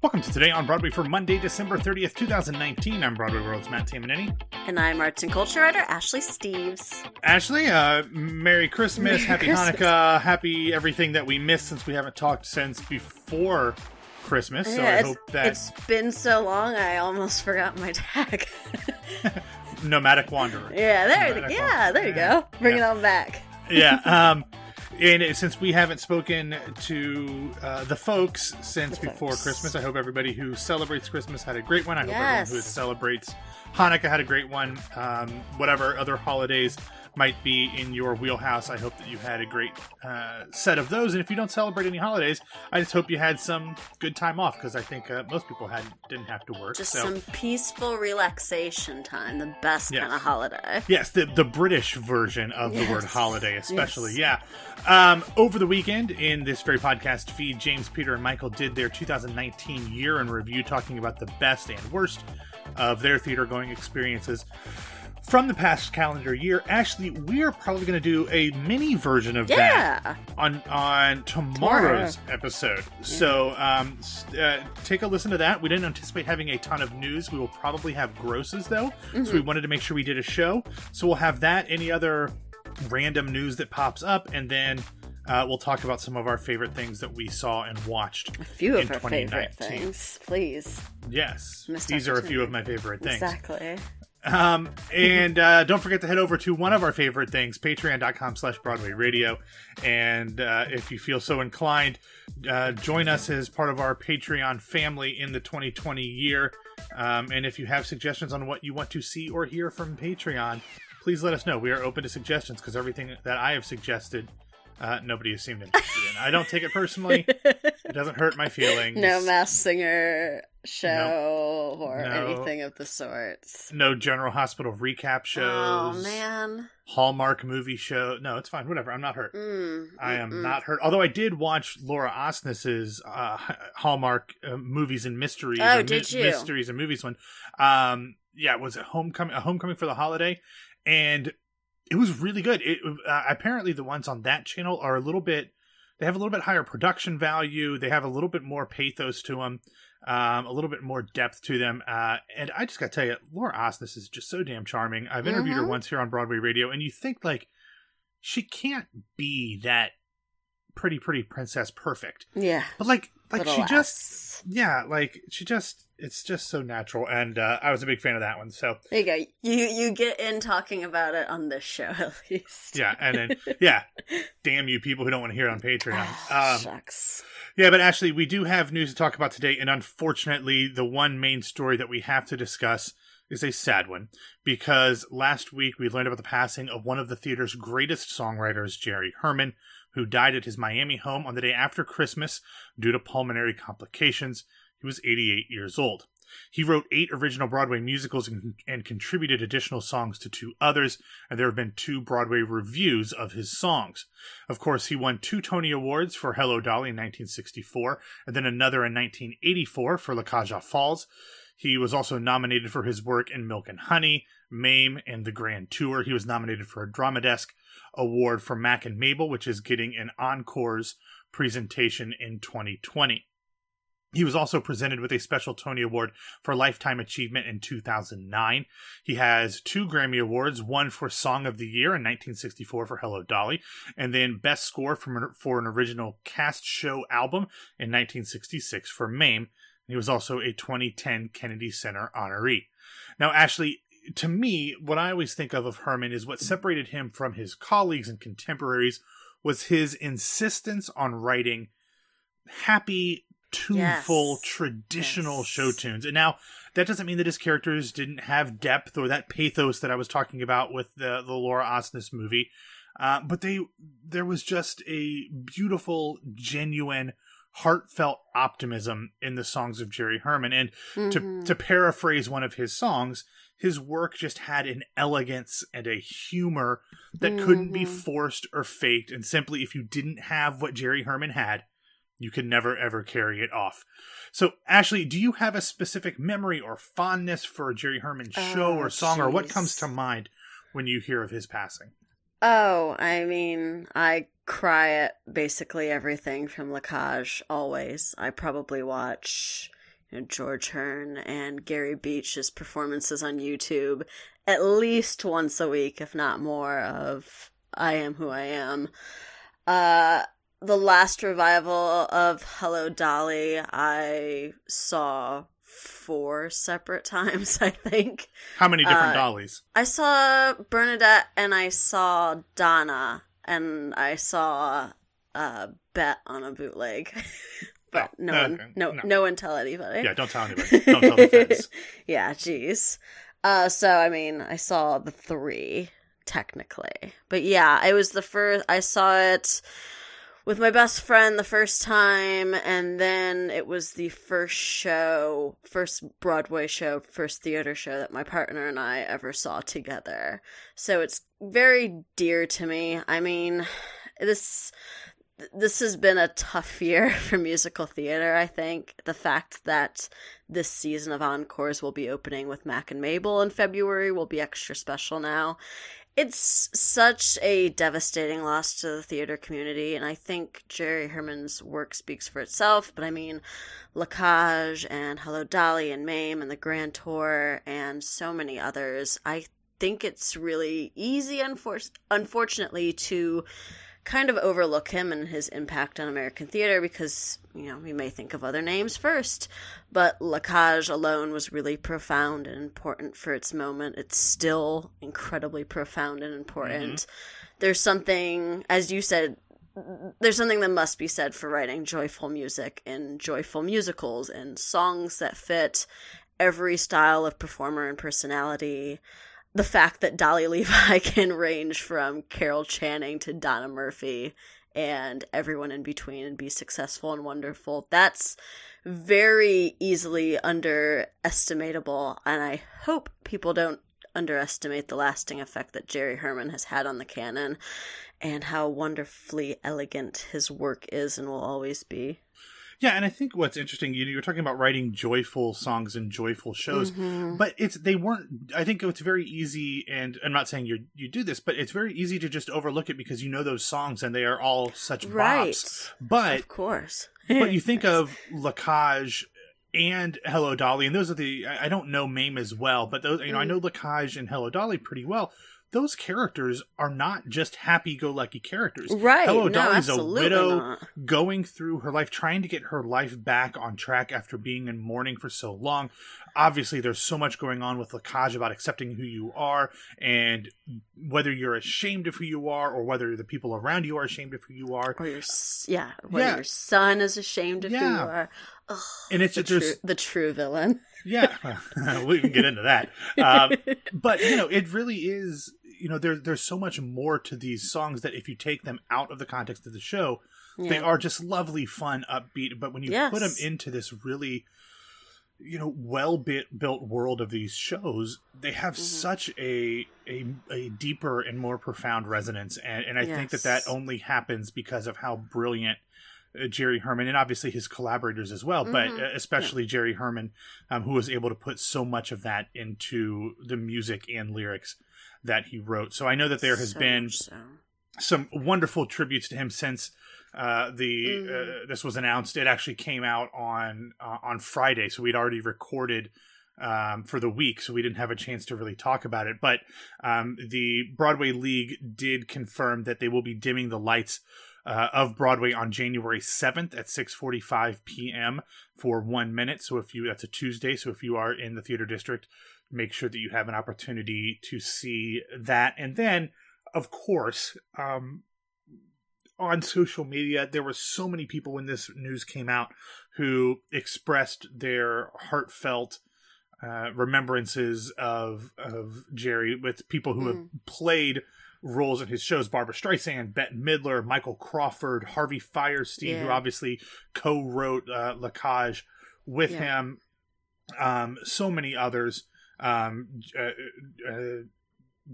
Welcome to Today on Broadway for Monday, December 30th, 2019. I'm Broadway World's Matt Tamanini. And I'm arts and culture writer Ashley Steves. Ashley, uh, Merry Christmas, Merry Happy Christmas. Hanukkah, Happy everything that we missed since we haven't talked since before Christmas. So yeah, I hope that it's been so long I almost forgot my tag. Nomadic Wanderer. yeah, there Nomadic yeah, there you go. Bring it on back. yeah. Um, and since we haven't spoken to uh, the folks since The before folks. Christmas, I hope everybody who celebrates Christmas had a great one. I hope everyone who celebrates Hanukkah had a great one. Um, whatever other holidays might be in your wheelhouse, I hope that you had a great uh, set of those. And if you don't celebrate any holidays, I just hope you had some good time off because I think uh, most people had didn't have to work. Just so. some peaceful relaxation time, the best Yes. kind of holiday. Yes, the the British version of the word holiday, especially. Yes. Yeah. Um, over the weekend, in this very podcast feed, James, Peter, and Michael did their 2019 year in review, talking about the best and worst of their theater going experiences from the past calendar year. Actually, we're probably going to do a mini version of that on on tomorrow's episode. So um, uh, take a listen to that. We didn't anticipate having a ton of news. We will probably have grosses though, so we wanted to make sure we did a show. So we'll have that. Any other random news that pops up, and then. Uh, we'll talk about some of our favorite things that we saw and watched. A few in of our favorite 2019. things, please. Yes, Missed these are a few of my favorite things. Exactly. Um, and uh, don't forget to head over to one of our favorite things, patreon.com slash Broadway Radio. And uh, if you feel so inclined, uh, join us as part of our Patreon family in the 2020 year. Um, and if you have suggestions on what you want to see or hear from Patreon, please let us know. We are open to suggestions because everything that I have suggested, uh, nobody has seemed interested in. I don't take it personally. It doesn't hurt my feelings. No mass singer show or No. anything of the sorts. No General Hospital recap shows. Oh man. Hallmark movie show. No, it's fine. Whatever. I'm not hurt. Mm, I am mm-mm. not hurt. Although I did watch Laura Osnes's uh, Hallmark uh, movies and mysteries. Oh, did you? Mysteries and movies one. Um, yeah, was it Homecoming? A Homecoming for the holiday, and it was really good. It uh, apparently the ones on that channel are a little bit. They have a little bit higher production value. They have a little bit more pathos to them, um, a little bit more depth to them. Uh, and I just got to tell you, Laura Osnes is just so damn charming. I've interviewed her Mhm. once here on Broadway Radio, and you think like she can't be that pretty, pretty princess perfect, Yeah. but like, like she just, yeah, like she just, it's just so natural. And uh, I was a big fan of that one. So There you go. You you get in talking about it on this show at least. yeah, and then yeah, damn you people who don't want to hear it on Patreon. Ah, Um, Shucks. Yeah, but actually, we do have news to talk about today, and unfortunately, the one main story that we have to discuss is a sad one because last week we learned about the passing of one of the theater's greatest songwriters, Jerry Herman, who died at his Miami home on the day after Christmas due to pulmonary complications. He was 88 years old. He wrote eight original Broadway musicals and, and contributed additional songs to two others, and there have been two Broadway revues of his songs. Of course, he won two Tony Awards for Hello Dolly in 1964, and then another in 1984 for La Cage aux Folles. He was also nominated for his work in Milk and Honey, Mame, and The Grand Tour. He was nominated for a Drama Desk Award for Mack and Mabel, which is getting an Encores presentation in 2020. He was also presented with a special Tony Award for Lifetime Achievement in 2009. He has two Grammy Awards, one for Song of the Year in 1964 for Hello Dolly, and then Best Score for, an original cast show album in 1966 for Mame. He was also a 2010 Kennedy Center honoree. Now, Ashley, to me, what I always think of of Herman is what separated him from his colleagues and contemporaries was his insistence on writing happy, tuneful, Yes. traditional Yes. show tunes. And now that doesn't mean that his characters didn't have depth or that pathos that I was talking about with the the Laura Osnes movie. Uh, but they there was just a beautiful, genuine, heartfelt optimism in the songs of Jerry Herman. And to Mhm. to paraphrase one of his songs, his work just had an elegance and a humor that couldn't be Mhm. forced or faked. And simply, if you didn't have what Jerry Herman had, you could never ever carry it off. So, Ashley, do you have a specific memory or fondness for a Jerry Herman show Oh, or song, or what comes to mind when you hear of his passing? Oh, I mean, I cry at basically everything from La Cage always. I probably watch you know, George Hearn and Gary Beach's performances on YouTube at least once a week, if not more, of I Am Who I Am. Uh, the last revival of Hello Dolly, I saw four separate times, I think. How many different uh, dollies? I saw Bernadette and I saw Donna and I saw uh, Bette on a bootleg. but oh, no, one, okay. no, no, no one tell anybody. Yeah, don't tell anybody. Don't tell the feds. yeah, jeez. Uh, so I mean, I saw the three technically, but yeah, I was the first. I saw it with my best friend the first time, and then it was the first show, first Broadway show, first theater show that my partner and I ever saw together. So it's very dear to me. I mean, this this has been a tough year for musical theater, I think. The fact that this season of Encores will be opening with Mack and Mabel in February will be extra special now it's such a devastating loss to the theater community, and I think Jerry Herman's work speaks for itself. But I mean, La Cage and Hello Dolly and Mame and the Grand Tour and so many others. I think it's really easy, unfor- unfortunately, to kind of overlook him and his impact on American theater because, you know, we may think of other names first. But La Cage alone was really profound and important for its moment. It's still incredibly profound and important. Mm-hmm. There's something, as you said, there's something that must be said for writing joyful music and joyful musicals and songs that fit every style of performer and personality the fact that Dolly Levi can range from Carol Channing to Donna Murphy and everyone in between and be successful and wonderful. That's very easily underestimatable, and I hope people don't underestimate the lasting effect that Jerry Herman has had on the canon and how wonderfully elegant his work is and will always be. Yeah, and I think what's interesting, you, know you're talking about writing joyful songs and joyful shows, mm-hmm. but it's they weren't. I think it's very easy, and I'm not saying you you do this, but it's very easy to just overlook it because you know those songs and they are all such right. bops. But of course, but you think of La Cage and Hello Dolly, and those are the I don't know Mame as well, but those you know mm. I know La Cage and Hello Dolly pretty well those characters are not just happy-go-lucky characters. Right. Hello no, Dolly's a widow not. going through her life, trying to get her life back on track after being in mourning for so long. Obviously, there's so much going on with La Cage about accepting who you are and whether you're ashamed of who you are or whether the people around you are ashamed of who you are. Or your, yeah, whether yeah. your son is ashamed of yeah. who you are. Ugh, and it's the, true, the true villain. yeah, we can get into that. Um, but you know, it really is you know there there's so much more to these songs that if you take them out of the context of the show, yeah. they are just lovely, fun, upbeat. But when you yes. put them into this really you know well built world of these shows they have mm-hmm. such a, a a deeper and more profound resonance and and i yes. think that that only happens because of how brilliant uh, Jerry Herman and obviously his collaborators as well, mm-hmm. but uh, especially yeah. Jerry Herman, um, who was able to put so much of that into the music and lyrics that he wrote. So I know that there has so been so. some wonderful tributes to him since uh, the mm. uh, this was announced. It actually came out on uh, on Friday, so we'd already recorded. Um, for the week, so we didn't have a chance to really talk about it. But um, the Broadway League did confirm that they will be dimming the lights uh, of Broadway on January 7th at 6:45 p.m. for 1 minute. So if you that's a Tuesday, so if you are in the theater district, make sure that you have an opportunity to see that. And then, of course, um, on social media, there were so many people when this news came out who expressed their heartfelt uh, remembrances of of Jerry with people who mm. have played roles in his shows Barbra Streisand, Bette Midler, Michael Crawford, Harvey Fierstein, yeah. who obviously co wrote uh, La Cage with yeah. him, um, so many others um, uh, uh,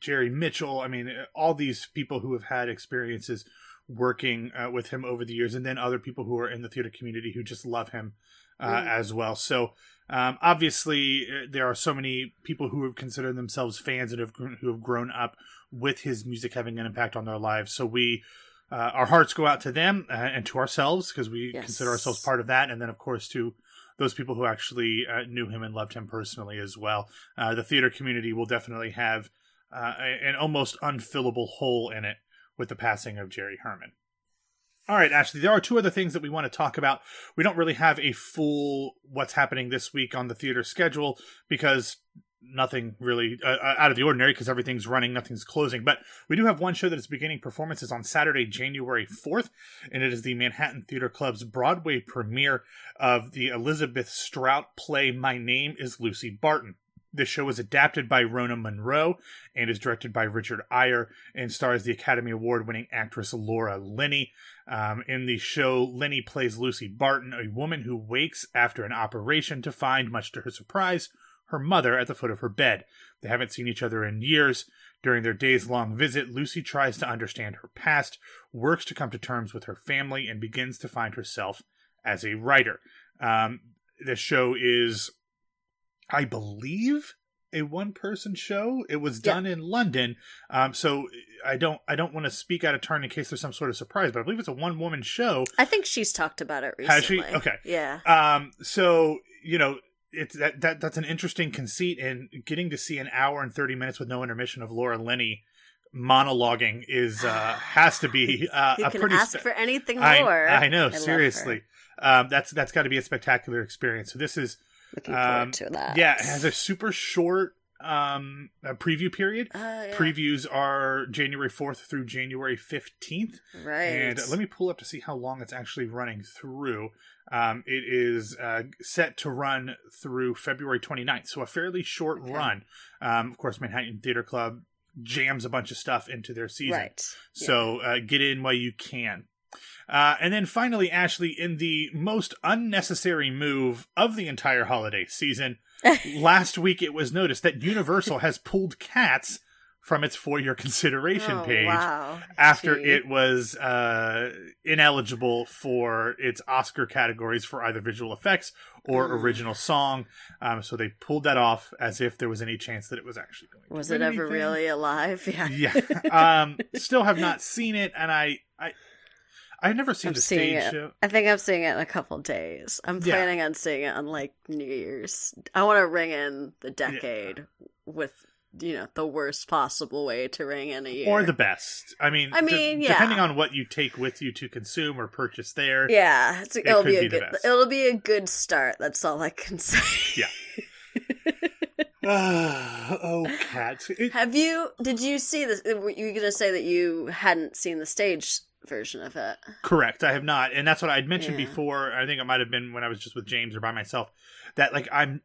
Jerry Mitchell. I mean, all these people who have had experiences working uh, with him over the years, and then other people who are in the theater community who just love him uh, mm. as well. So um, obviously, uh, there are so many people who have considered themselves fans and have who have grown up with his music having an impact on their lives. So we. Uh, our hearts go out to them and to ourselves because we yes. consider ourselves part of that, and then of course to those people who actually uh, knew him and loved him personally as well. Uh, the theater community will definitely have uh, an almost unfillable hole in it with the passing of Jerry Herman. All right, Ashley, there are two other things that we want to talk about. We don't really have a full what's happening this week on the theater schedule because nothing really uh, uh out of the ordinary because everything's running, nothing's closing. But we do have one show that is beginning performances on Saturday, January 4th, and it is the Manhattan Theater Club's Broadway premiere of the Elizabeth Strout play My Name is Lucy Barton. This show was adapted by Rona Munro and is directed by Richard Eyre and stars the Academy Award winning actress Laura Linney. Um, in the show, Linney plays Lucy Barton, a woman who wakes after an operation to find, much to her surprise, her mother at the foot of her bed. They haven't seen each other in years. During their days long visit, Lucy tries to understand her past, works to come to terms with her family, and begins to find herself as a writer. Um, the show is I believe a one person show. It was done yeah. in London. Um, so I don't I don't want to speak out of turn in case there's some sort of surprise, but I believe it's a one woman show. I think she's talked about it recently. Has she? Okay. Yeah. Um so, you know, it's that, that that's an interesting conceit and getting to see an hour and 30 minutes with no intermission of Laura Linney monologuing is uh has to be uh, you a can pretty ask for anything more. I, I know, I seriously. Um that's that's got to be a spectacular experience. So this is Looking forward um, to that. Yeah, it has a super short um a preview period. Uh, yeah. Previews are January 4th through January 15th. Right. And let me pull up to see how long it's actually running through. Um, it is uh, set to run through February 29th, so a fairly short okay. run. Um, of course, Manhattan Theater Club jams a bunch of stuff into their season. Right. So uh, get in while you can. Uh, and then finally, Ashley, in the most unnecessary move of the entire holiday season, last week it was noticed that Universal has pulled cats from its for your consideration oh, page wow. after Gee. it was uh, ineligible for its Oscar categories for either visual effects or Mm. original song. Um, so they pulled that off as if there was any chance that it was actually going. Was it ever anything. really alive? Yeah. Yeah. Um, still have not seen it, and I, I, I've never seen I'm the stage it. show. I think I'm seeing it in a couple days. I'm Yeah. planning on seeing it on like New Year's. I want to ring in the decade with you know the worst possible way to ring in a year. Or the best. I mean, I mean, yeah. depending on what you take with you to consume or purchase there. yeah, it's, it'll be a be good. It'll be a good start. That's all I can say. Yeah. Ah, oh, cats. It- Have you? Did you see this? Were you gonna say that you hadn't seen the stage version of it? correct. I have not, and that's what I'd mentioned Yeah. before. I think it might have been when I was just with James or by myself. That like I'm.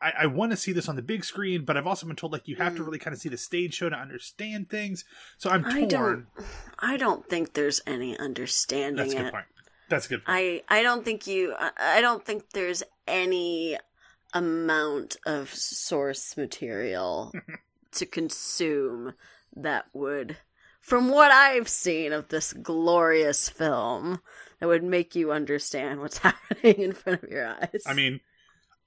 I, I want to see this on the big screen, but I've also been told like you have to Mm. really kind of see the stage show to understand things. So I'm torn. I don't. I don't think there's any understanding That's a good it. point. That's a good. Point. I I don't think you I don't think there's any amount of source material to consume that would from what I've seen of this glorious film that would make you understand what's happening in front of your eyes. I mean,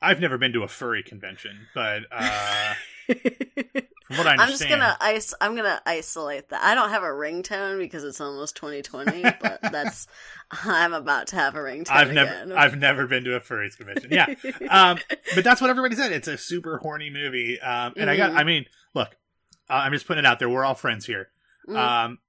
I've never been to a furry convention, but uh, from what I understand, I'm just gonna ice. I'm gonna isolate that. I don't have a ringtone because it's almost 2020, but that's I'm about to have a ringtone. I've never, again. I've never been to a furries convention. Yeah, um, but that's what everybody said. It's a super horny movie, um, and I got. I mean, look, uh, I'm just putting it out there. We're all friends here. Mm. Um,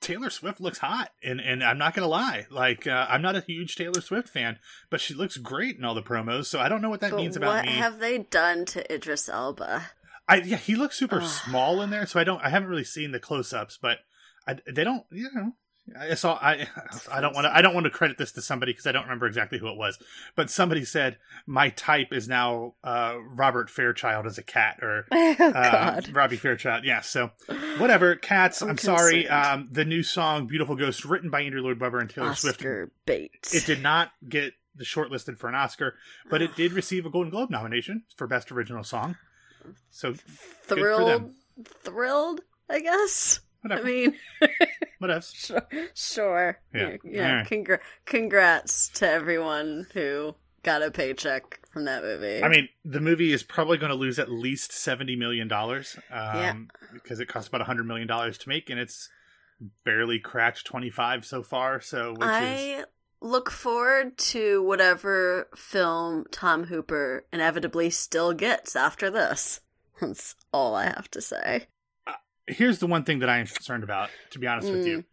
Taylor Swift looks hot, and and I'm not gonna lie. Like, uh, I'm not a huge Taylor Swift fan, but she looks great in all the promos. So I don't know what that but means about what me. have they done to Idris Elba? I yeah, he looks super Ugh. small in there, so I don't. I haven't really seen the close-ups, but I, they don't. You know, I saw. I I don't want to. I don't want to credit this to somebody because I don't remember exactly who it was. But somebody said my type is now uh, Robert Fairchild as a cat or Oh uh, Robbie Fairchild. Yeah. So whatever. Cats. I'm, I'm sorry. Um, the new song "Beautiful Ghost," written by Andrew Lloyd Webber and Taylor Swift, Oscar Bates. it did not get the shortlisted for an Oscar, but it did receive a Golden Globe nomination for Best Original Song. So thrilled. Thrilled. I guess. whatever. I mean, whatever. sure. sure. Yeah. Yeah. Alright. Congra- congrats to everyone who got a paycheck from that movie. I mean, the movie is probably going to lose at least seventy million dollars, um, Yeah. because it costs about hundred million dollars to make, and it's barely cracked twenty five so far. So, which is I look forward to whatever film Tom Hooper inevitably still gets after this. That's all I have to say. Here's the one thing that I am concerned about, to be honest mm. with you. Mm.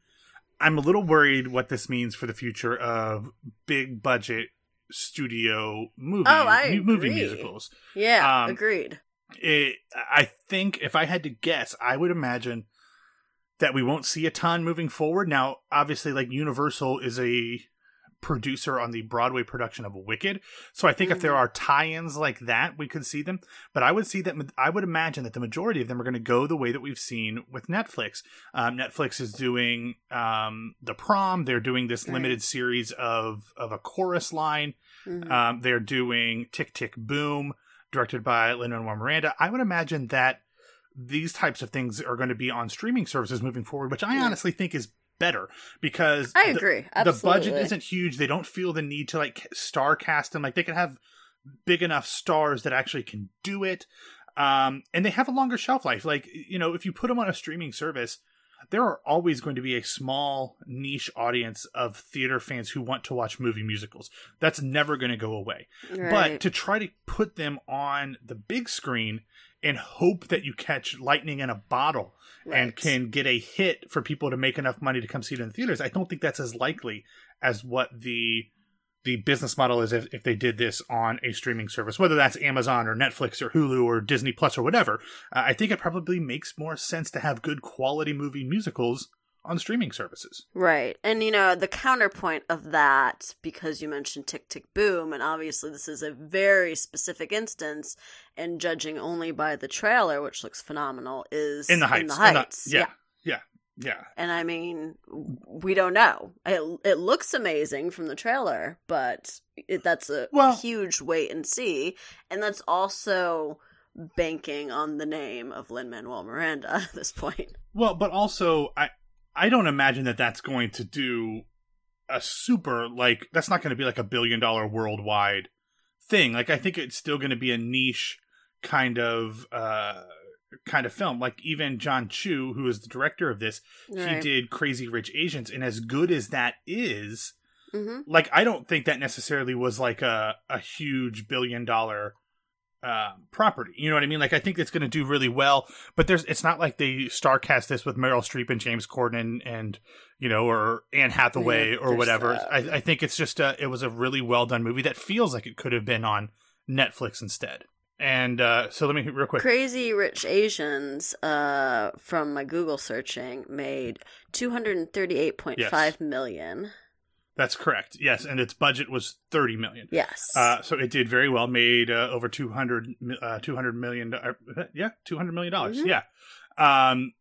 I'm a little worried what this means for the future of big budget studio movie oh, I movie musicals. Yeah, um, agreed. It, I think if I had to guess, I would imagine that we won't see a ton moving forward. Now, obviously, like Universal is a producer on the Broadway production of Wicked. So I think mm-hmm. if there mm-hmm. are tie-ins like that, we could see them. But I would see that I would imagine that the majority of them are going to go the way that we've seen with Netflix. Um, Netflix is doing um, the prom. They're doing this right. limited series of of a chorus line. Mm-hmm. Um, they're doing Tick Tick Boom, directed by Lin Manuel Miranda. I would imagine that these types of things are going to be on streaming services moving forward, which I honestly think is better because I agree. The, the, budget isn't huge. They don't feel the need to like star cast them. Like they can have big enough stars that actually can do it. Um, and they have a longer shelf life. Like, you know, if you put them on a streaming service, there are always going to be a small niche audience of theater fans who want to watch movie musicals. That's never going to go away. Right. But to try to put them on the big screen and hope that you catch lightning in a bottle right. and can get a hit for people to make enough money to come see it in the theaters. I don't think that's as likely as what the the business model is if, if they did this on a streaming service, whether that's Amazon or Netflix or Hulu or Disney Plus or whatever. Uh, I think it probably makes more sense to have good quality movie musicals on streaming services. Right. And you know, the counterpoint of that, because you mentioned Tick Tick Boom, and obviously this is a very specific instance, and judging only by the trailer, which looks phenomenal, is in the heights. In the heights. The, yeah. yeah. Yeah. And I mean, we don't know. It, it looks amazing from the trailer, but it, that's a well, huge wait and see. And that's also banking on the name of Lin Manuel Miranda at this point. Well, but also, I I don't imagine that that's going to do a super like that's not going to be like a billion dollar worldwide thing. Like I think it's still going to be a niche kind of uh kind of film. Like even Jon Chu, who is the director of this, right. he did Crazy Rich Asians, and as good as that is, mm-hmm. like I don't think that necessarily was like a a huge billion dollar uh, property. You know what I mean? Like I think it's going to do really well, but there's it's not like they star cast this with Meryl Streep and James Corden and, you know or Anne Hathaway yeah, or whatever. I, I, think it's just a, it was a really well done movie that feels like it could have been on Netflix instead. And uh, so let me real quick. Crazy Rich Asians, uh, from my Google searching, made two hundred and thirty-eight point yes. five million. That's correct. Yes, and its budget was 30 million. Yes. Uh, so it did very well. Made uh, over 200 uh, 200 million uh, yeah, 200 million dollars. Mm-hmm. Yeah. Um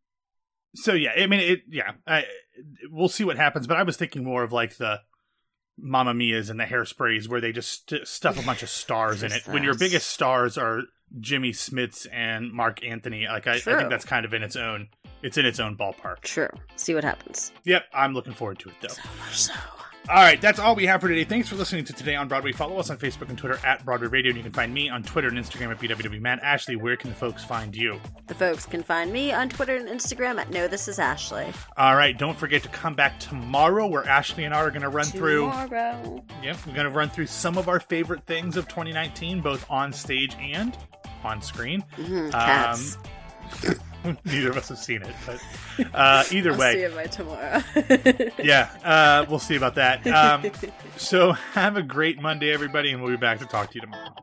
so yeah, I mean it yeah, I, we'll see what happens, but I was thinking more of like the Mamma Mia's and the hairsprays where they just st- stuff a bunch of stars in it. That? When your biggest stars are Jimmy Smits and Marc Anthony, like I, I, think that's kind of in its own it's in its own ballpark. True. See what happens. Yep, I'm looking forward to it though. So much so. All right, that's all we have for today. Thanks for listening to Today on Broadway. Follow us on Facebook and Twitter at Broadway Radio, and you can find me on Twitter and Instagram at BWW Matt. Ashley, where can the folks find you? The folks can find me on Twitter and Instagram at No This Is Ashley. All right, don't forget to come back tomorrow where Ashley and I are going to run tomorrow. through. Yep, we're going to run through some of our favorite things of 2019, both on stage and on screen. Mm-hmm, cats. Um, Neither of us have seen it, but uh, either I'll way, see it by tomorrow. yeah, uh, we'll see about that. Um, so have a great Monday, everybody, and we'll be back to talk to you tomorrow.